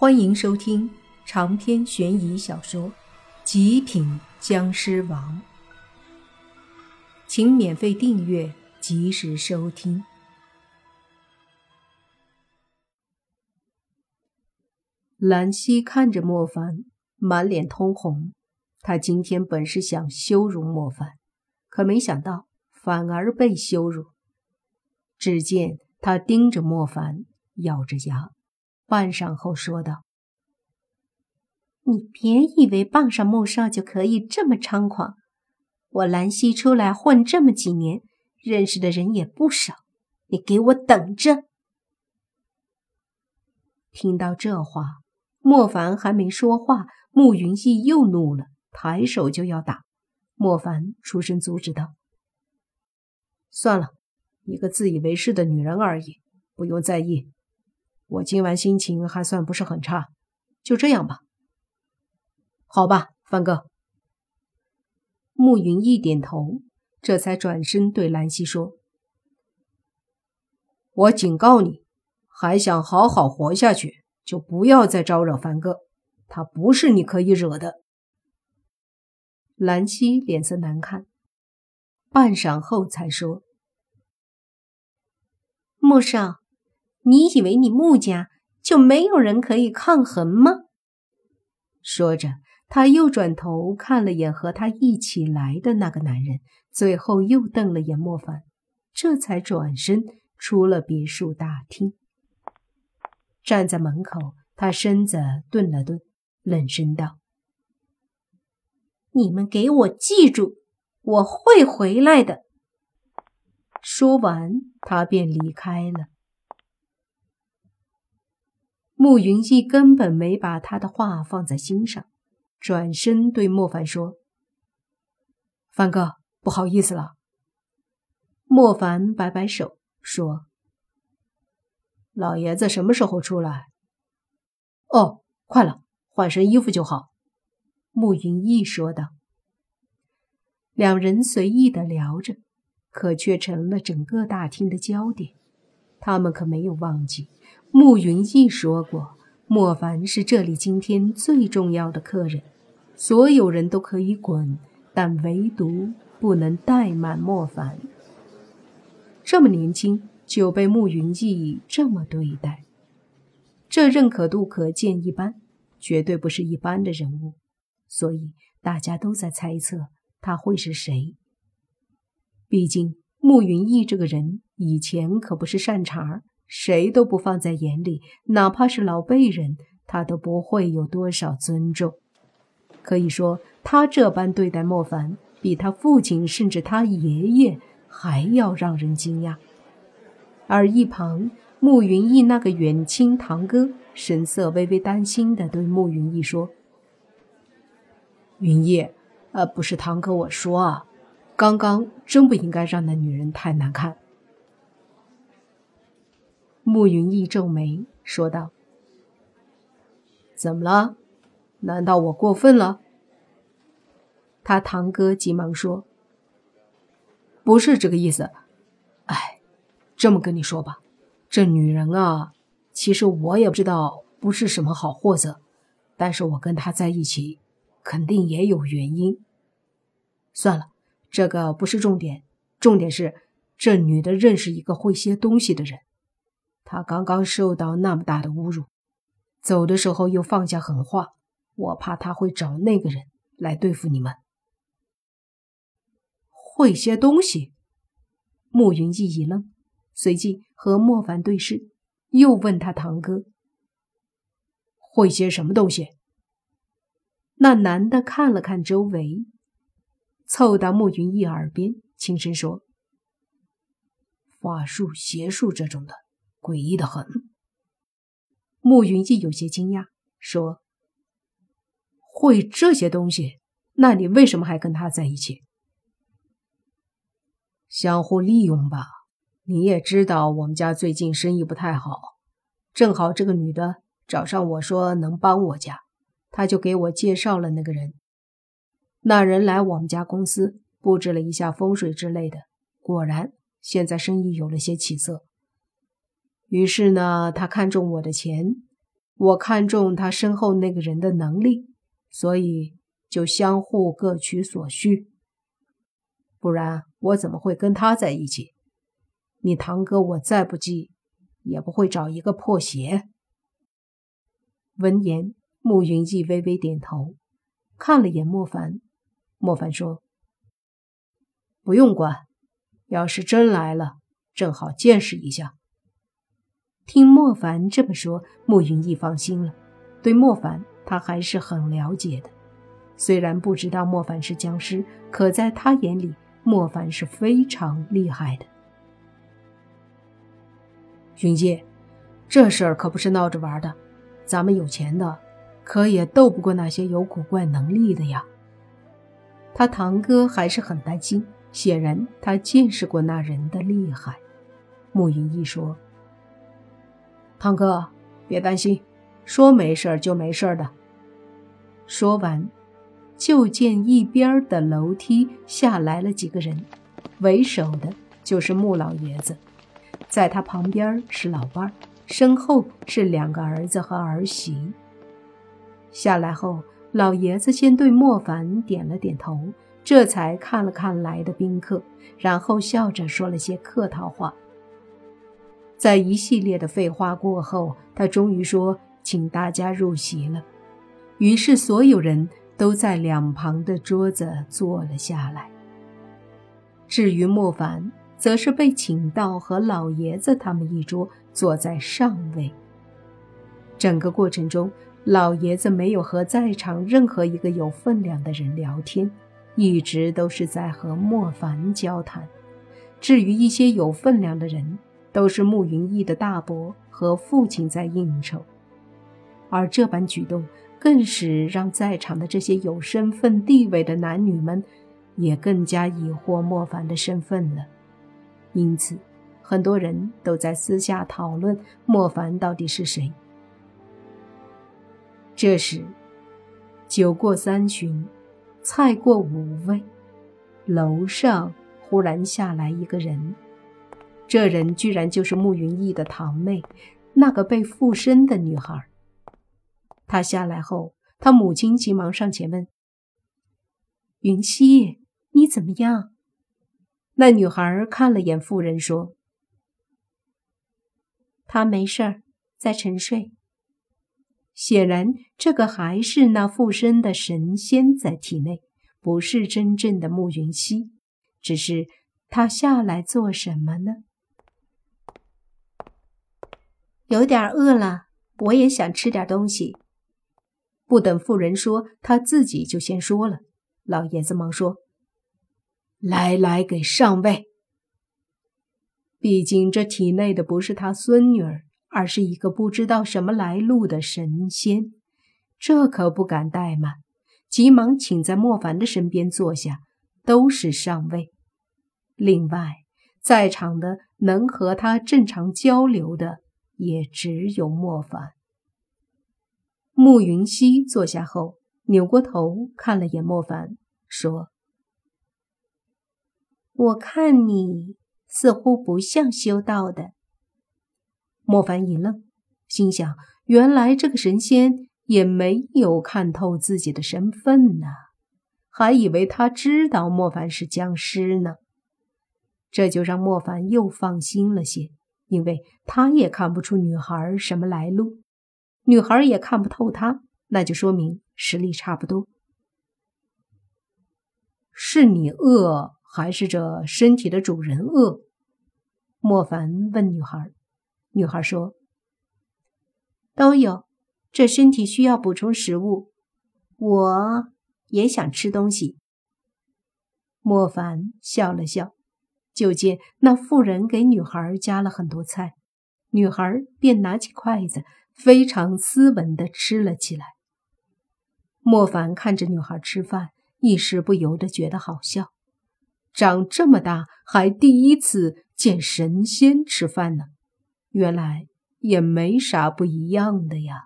欢迎收听长篇悬疑小说《极品僵尸王》，请免费订阅，及时收听。兰溪看着莫凡，满脸通红。他今天本是想羞辱莫凡，可没想到反而被羞辱。只见他盯着莫凡，咬着牙。半晌后说道：“你别以为傍上穆少就可以这么猖狂。我兰溪出来混这么几年，认识的人也不少。你给我等着！”听到这话，莫凡还没说话，慕云逸又怒了，抬手就要打。莫凡出声阻止道：“算了，一个自以为是的女人而已，不用在意。”我今晚心情还算不是很差，就这样吧。好吧，范哥。慕云一点头，这才转身对兰溪说：“我警告你，还想好好活下去，就不要再招惹范哥，他不是你可以惹的。”兰溪脸色难看，半晌后才说：“穆少。”你以为你穆家就没有人可以抗衡吗？说着，他又转头看了眼和他一起来的那个男人，最后又瞪了眼莫凡，这才转身出了别墅大厅。站在门口，他身子顿了顿，冷声道：“你们给我记住，我会回来的。”说完，他便离开了。慕云逸根本没把他的话放在心上，转身对莫凡说：“凡哥，不好意思了。”莫凡摆摆手说：“老爷子什么时候出来？”“哦，快了，换身衣服就好。”慕云逸说道。两人随意的聊着，可却成了整个大厅的焦点。他们可没有忘记。慕云逸说过：“莫凡是这里今天最重要的客人，所有人都可以滚，但唯独不能怠慢莫凡。这么年轻就被慕云逸这么对待，这认可度可见一斑，绝对不是一般的人物。所以大家都在猜测他会是谁。毕竟慕云逸这个人以前可不是善茬儿。”谁都不放在眼里，哪怕是老辈人，他都不会有多少尊重。可以说，他这般对待莫凡，比他父亲甚至他爷爷还要让人惊讶。而一旁，慕云逸那个远亲堂哥，神色微微担心的对慕云逸说：“云逸，呃，不是堂哥，我说啊，刚刚真不应该让那女人太难看。”慕云逸皱眉说道：“怎么了？难道我过分了？”他堂哥急忙说：“不是这个意思。哎，这么跟你说吧，这女人啊，其实我也不知道不是什么好货色，但是我跟她在一起，肯定也有原因。算了，这个不是重点，重点是这女的认识一个会些东西的人。”他刚刚受到那么大的侮辱，走的时候又放下狠话，我怕他会找那个人来对付你们。会些东西？慕云逸一愣，随即和莫凡对视，又问他堂哥：“会些什么东西？”那男的看了看周围，凑到慕云逸耳边轻声说：“法术、邪术这种的。”诡异的很。慕云逸有些惊讶，说：“会这些东西，那你为什么还跟他在一起？相互利用吧。你也知道我们家最近生意不太好，正好这个女的找上我说能帮我家，她就给我介绍了那个人。那人来我们家公司布置了一下风水之类的，果然现在生意有了些起色。”于是呢，他看中我的钱，我看中他身后那个人的能力，所以就相互各取所需。不然我怎么会跟他在一起？你堂哥我再不济，也不会找一个破鞋。闻言，慕云逸微微点头，看了眼莫凡。莫凡说：“不用管，要是真来了，正好见识一下。”听莫凡这么说，慕云逸放心了。对莫凡，他还是很了解的。虽然不知道莫凡是僵尸，可在他眼里，莫凡是非常厉害的。云逸，这事儿可不是闹着玩的。咱们有钱的，可也斗不过那些有古怪能力的呀。他堂哥还是很担心，显然他见识过那人的厉害。慕云逸说：“堂哥，别担心，说没事就没事的。”说完，就见一边的楼梯下来了几个人，为首的就是穆老爷子，在他旁边是老伴，身后是两个儿子和儿媳。下来后。老爷子先对莫凡点了点头，这才看了看来的宾客，然后笑着说了些客套话。在一系列的废话过后，他终于说：“请大家入席了。”于是所有人都在两旁的桌子坐了下来。至于莫凡，则是被请到和老爷子他们一桌，坐在上位。整个过程中。老爷子没有和在场任何一个有分量的人聊天，一直都是在和莫凡交谈。至于一些有分量的人，都是慕云逸的大伯和父亲在应酬。而这般举动，更是让在场的这些有身份地位的男女们，也更加疑惑莫凡的身份了。因此，很多人都在私下讨论莫凡到底是谁。这时，酒过三巡，菜过五味，楼上忽然下来一个人。这人居然就是慕云逸的堂妹，那个被附身的女孩。她下来后，她母亲急忙上前问：“云溪，你怎么样？”那女孩看了眼妇人，说：“她没事儿，在沉睡。”显然，这个还是那附身的神仙在体内，不是真正的慕云溪。只是他下来做什么呢？有点饿了，我也想吃点东西。不等妇人说，他自己就先说了。老爷子忙说：“来来，给上位。毕竟这体内的不是他孙女儿。”而是一个不知道什么来路的神仙，这可不敢怠慢，急忙请在莫凡的身边坐下，都是上位。另外，在场的能和他正常交流的也只有莫凡。慕云溪坐下后，扭过头看了眼莫凡，说：“我看你似乎不像修道的。”莫凡一愣，心想：原来这个神仙也没有看透自己的身份呢，还以为他知道莫凡是僵尸呢。这就让莫凡又放心了些，因为他也看不出女孩什么来路，女孩也看不透他，那就说明实力差不多。是你饿，还是这身体的主人饿？莫凡问女孩。女孩说：“都有，这身体需要补充食物，我也想吃东西。”莫凡笑了笑，就见那妇人给女孩夹了很多菜，女孩便拿起筷子，非常斯文地吃了起来。莫凡看着女孩吃饭，一时不由得觉得好笑，长这么大还第一次见神仙吃饭呢。原来也没啥不一样的呀。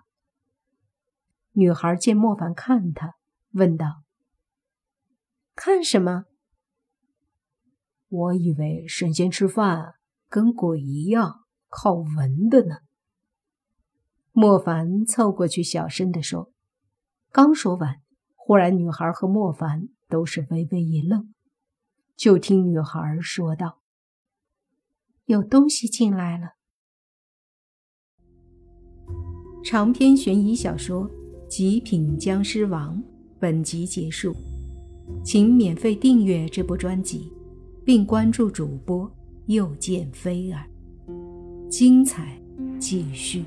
女孩见莫凡看她，问道：“看什么？”我以为神仙吃饭跟鬼一样，靠闻的呢。莫凡凑过去，小声地说。刚说完，忽然女孩和莫凡都是微微一愣，就听女孩说道：“有东西进来了。”长篇悬疑小说《极品僵尸王》本集结束，请免费订阅这部专辑，并关注主播又见菲儿，精彩继续。